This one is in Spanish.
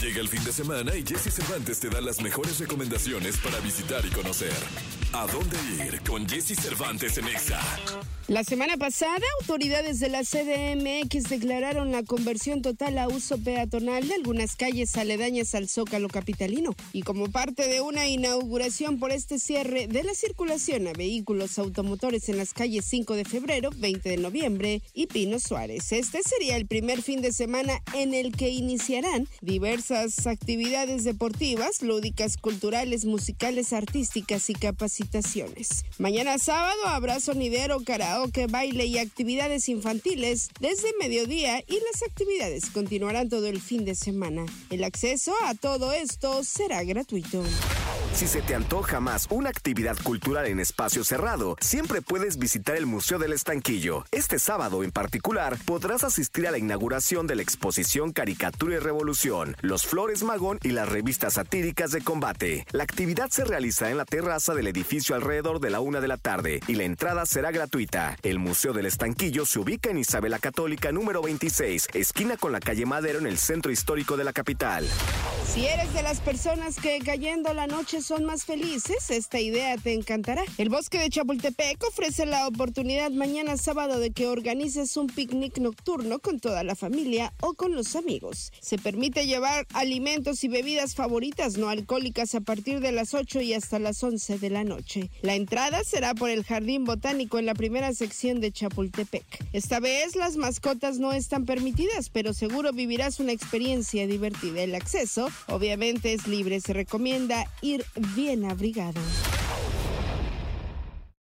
Llega el fin de semana y Jesse Cervantes te da las mejores recomendaciones para visitar y conocer. ¿A dónde ir con Jesse Cervantes en Exa? La semana pasada, autoridades de la CDMX declararon la conversión total a uso peatonal de algunas calles aledañas al Zócalo capitalino. Y como parte de una inauguración por este cierre de la circulación a vehículos automotores en las calles 5 de febrero, 20 de noviembre y Pino Suárez. Este sería el primer fin de semana en el que iniciarán diversas actividades deportivas, lúdicas, culturales, musicales, artísticas y capacitaciones. Mañana sábado habrá sonidero, karaoke, baile y actividades infantiles desde mediodía y las actividades continuarán todo el fin de semana. El acceso a todo esto será gratuito. Si se te antoja más una actividad cultural en espacio cerrado, siempre puedes visitar el Museo del Estanquillo. Este sábado en particular podrás asistir a la inauguración de la exposición Caricatura y Revolución, Los Flores Magón y las revistas satíricas de combate. La actividad se realiza en la terraza del edificio alrededor de la una de la tarde y la entrada será gratuita. El Museo del Estanquillo se ubica en Isabela Católica número 26, esquina con la calle Madero en el centro histórico de la capital. Si eres de las personas que cayendo la noche son más felices, esta idea te encantará. El bosque de Chapultepec ofrece la oportunidad mañana sábado de que organices un picnic nocturno con toda la familia o con los amigos. Se permite llevar alimentos y bebidas favoritas no alcohólicas a partir de las 8 y hasta las 11 de la noche. La entrada será por el Jardín Botánico en la primera sección de Chapultepec. Esta vez las mascotas no están permitidas, pero seguro vivirás una experiencia divertida. El acceso obviamente es libre, se recomienda ir bien abrigado.